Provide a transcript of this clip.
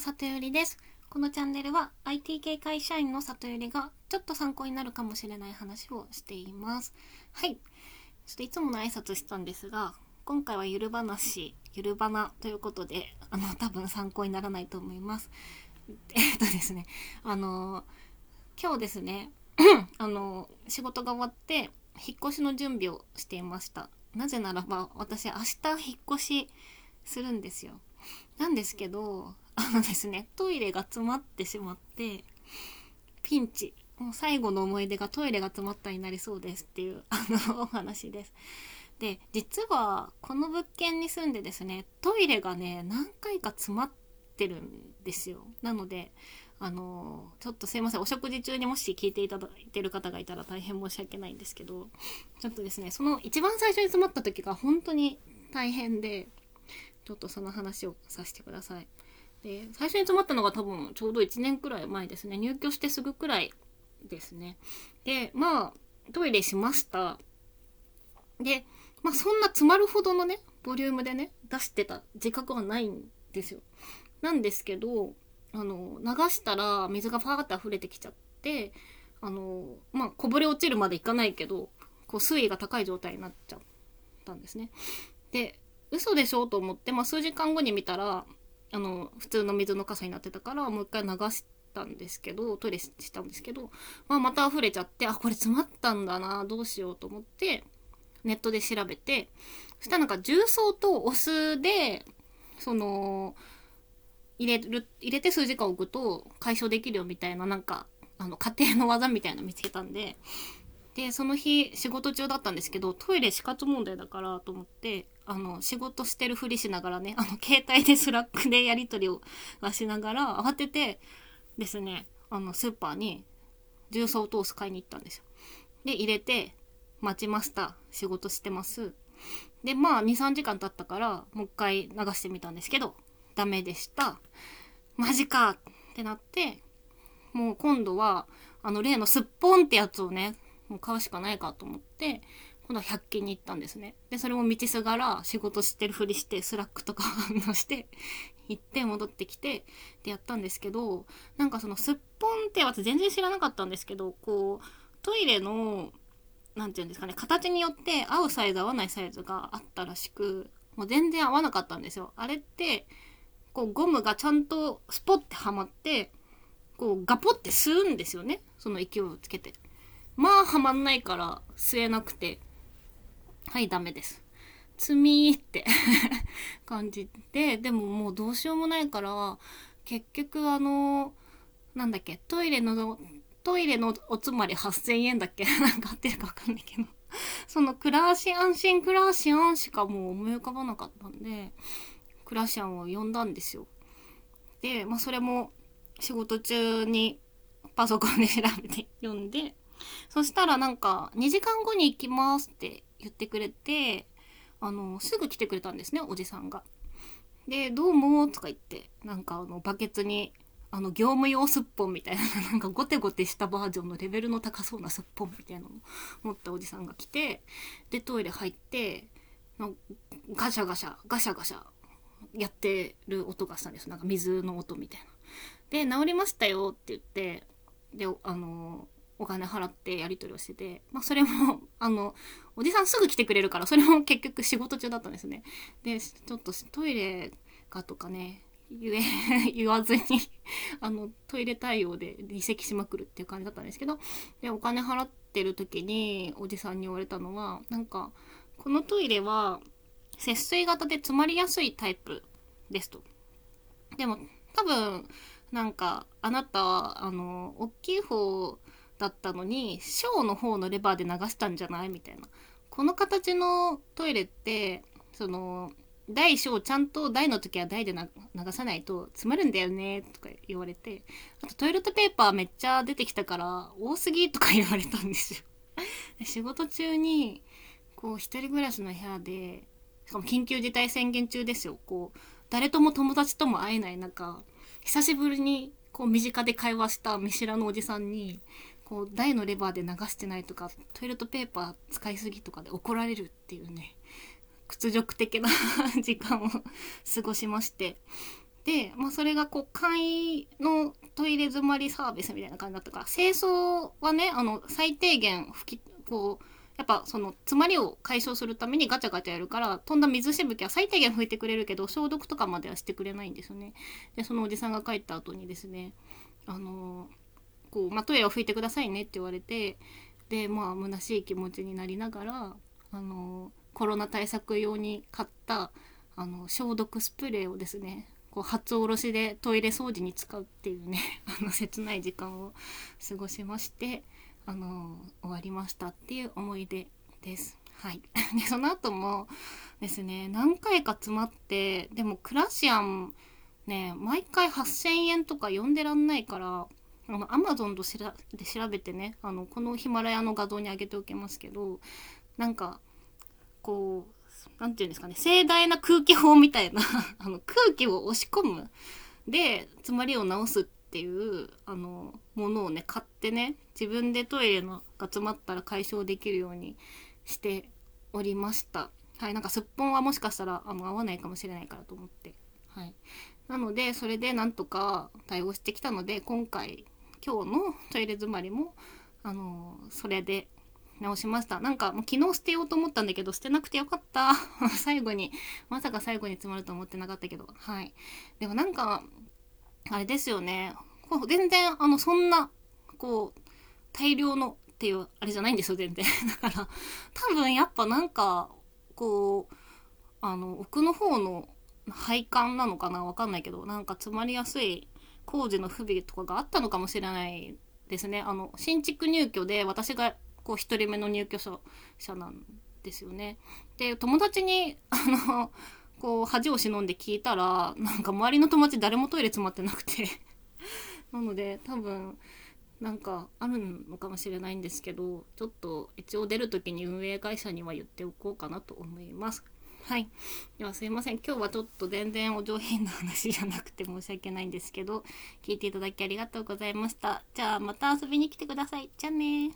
里よりです。このチャンネルは IT 系会社員の里よりがちょっと参考になるかもしれない話をしています。はい。ちょっといつもの挨拶したんですが、今回はゆる話、ゆるばなということで、あの、多分参考にならないと思います。えっとですね、あの、今日ですね、あの、仕事が終わって、引っ越しの準備をしていました。なぜならば、私明日引っ越しするんですよ。なんですけど、あのですね、トイレが詰まってしまって、ピンチ。もう最後の思い出がトイレが詰まったになりそうですっていう、あの、お話です。で、実は、この物件に住んでですね、トイレがね、何回か詰まってるんですよ。なので、あの、ちょっとすいません。お食事中にもし聞いていただいてる方がいたら大変申し訳ないんですけど、ちょっとですね、その一番最初に詰まった時が本当に大変で、ちょっとその話をさせてください。で、最初に詰まったのが多分ちょうど1年くらい前ですね。入居してすぐくらいですね。で、まあ、トイレしました。で、まあそんな詰まるほどのね、ボリュームでね、出してた自覚はないんですよ。なんですけど、あの、流したら水がファーって溢れてきちゃって、あの、まあ、こぼれ落ちるまでいかないけど、こう水位が高い状態になっちゃったんですね。で、嘘でしょと思って、まあ、数時間後に見たら、あの、普通の水の傘になってたから、もう一回流したんですけど、トイレしたんですけど、まあ、また溢れちゃって、あ、これ詰まったんだな、どうしようと思って、ネットで調べて、そしたらなんか重曹とお酢で、その、入れる、入れて数時間置くと解消できるよみたいな、なんか、あの、家庭の技みたいなの見つけたんで、で、その日仕事中だったんですけど、トイレ死活問題だからと思って、あの、仕事してるふりしながらね、あの、携帯で Slack でやり取りをはしながら、慌ててですね、あの、スーパーに重曹とお酢買いに行ったんですよ。で、入れて、待ちました。仕事してます。で、まあ、2、3時間経ったから、もう一回流してみたんですけど、ダメでした。マジかってなって、もう今度は、あの例のすっぽんってやつをね、もう買うしかないかと思って、今度は100均に行ったんですね。で、それも道すがら仕事してるふりして、 Slack とか反応して、行って戻ってきて、でやったんですけど、なんかそのすっぽんって私全然知らなかったんですけど、こう、トイレの、なんていうんですかね、形によって合うサイズ合わないサイズがあったらしく、もう全然合わなかったんですよ。あれって、こうゴムがちゃんとスポッてはまって、こうガポって吸うんですよね。その勢いをつけて。まあはまんないから吸えなくて、はいダメです。積みーって 感じで、でももうどうしようもないから、結局あの、なんだっけ、トイレの、トイレのおつまり8000円だっけ なんか合ってるかわかんないけど。そのクラーシアンシンクラーシアンしかもう思い浮かばなかったんで、クラシアンを呼んだんですよ。で、まあそれも仕事中にパソコンで調べて読んで、そしたらなんか2時間後に行きますって言ってくれて、あの、すぐ来てくれたんですね、おじさんが。で、どうもとか言って、なんかあのバケツにあの業務用すっぽんみたいな、なんかゴテゴテしたバージョンのレベルの高そうなすっぽんみたいなのを持ったおじさんが来て、で、トイレ入って、のガシャガシャ、ガシャガシャやってる音がしたんです。なんか水の音みたいな。で、治りましたよって言って、で、あの、お金払ってやり取りをしてて、まあそれも、あの、おじさんすぐ来てくれるから、それも結局仕事中だったんですね。で、ちょっとトイレがとかね、言え、言わずに、あの、トイレ対応で離席しまくるっていう感じだったんですけど、で、お金払ってる時におじさんに言われたのは、なんか、このトイレは、節水型で詰まりやすいタイプですと。でも、多分、なんか、あなたは、あの、大きい方だったのに、小の方のレバーで流したんじゃない？みたいな。この形のトイレって、その、大小ちゃんと大の時は大で流さないと詰まるんだよねとか言われて、あとトイレットペーパーめっちゃ出てきたから多すぎとか 言われたんですよ。仕事中に、こう一人暮らしの部屋で、しかも緊急事態宣言中ですよ。こう、誰とも友達とも会えない中、久しぶりにこう身近で会話した見知らぬおじさんに、こう台のレバーで流してないとか、トイレットペーパー使いすぎとかで怒られるっていうね、屈辱的な時間を過ごしまして。で、まあ、それがこう簡易のトイレ詰まりサービスみたいな感じだったから清掃はねあの最低限拭きこうやっぱその詰まりを解消するためにガチャガチャやるから飛んだ水しぶきは最低限拭いてくれるけど消毒とかまではしてくれないんですよね。でそのおじさんが帰った後にですねあのこう、まあ、トイレを拭いてくださいねって言われてでまあ虚しい気持ちになりながらあのコロナ対策用に買ったあの消毒スプレーをですねこう初おろしでトイレ掃除に使うっていうね あの切ない時間を過ごしましてあの終わりましたっていう思い出です。はい、でその後もですね何回か詰まってでもクラシアンね毎回8,000円とか呼んでらんないからあの Amazon で調べてねあのこのヒマラヤの画像に上げておきますけどなんかこう何て言うんですかね、盛大な空気砲みたいな あの、空気を押し込む。で、詰まりを直すっていう、あの、ものをね、買ってね、自分でトイレのが詰まったら解消できるようにしておりました。はい、なんかすっぽんはもしかしたら、あの、合わないかもしれないからと思って。はい。なので、それでなんとか対応してきたので、今回、今日のトイレ詰まりも、あの、それで直しました。なんかもう昨日捨てようと思ったんだけど、捨てなくてよかった。最後に、まさか最後に詰まると思ってなかったけど。はい。でもなんか、あれですよね。全然、あの、そんな、こう、大量のっていう、あれじゃないんですよ、全然。だから、多分やっぱなんか、こう、あの、奥の方の配管なのかな？わかんないけど、なんか詰まりやすい工事の不備とかがあったのかもしれないですね。あの、新築入居で私がこう1人目の入居者なんですよね。で友達に あのこう恥を忍んで聞いたらなんか周りの友達誰もトイレ詰まってなくて なので多分なんかあるのかもしれないんですけどちょっと一応出る時に運営会社には言っておこうかなと思います。はい。ではすいません。今日はちょっと全然お上品な話じゃなくて申し訳ないんですけど、聞いていただきありがとうございました。じゃあまた遊びに来てください。じゃあね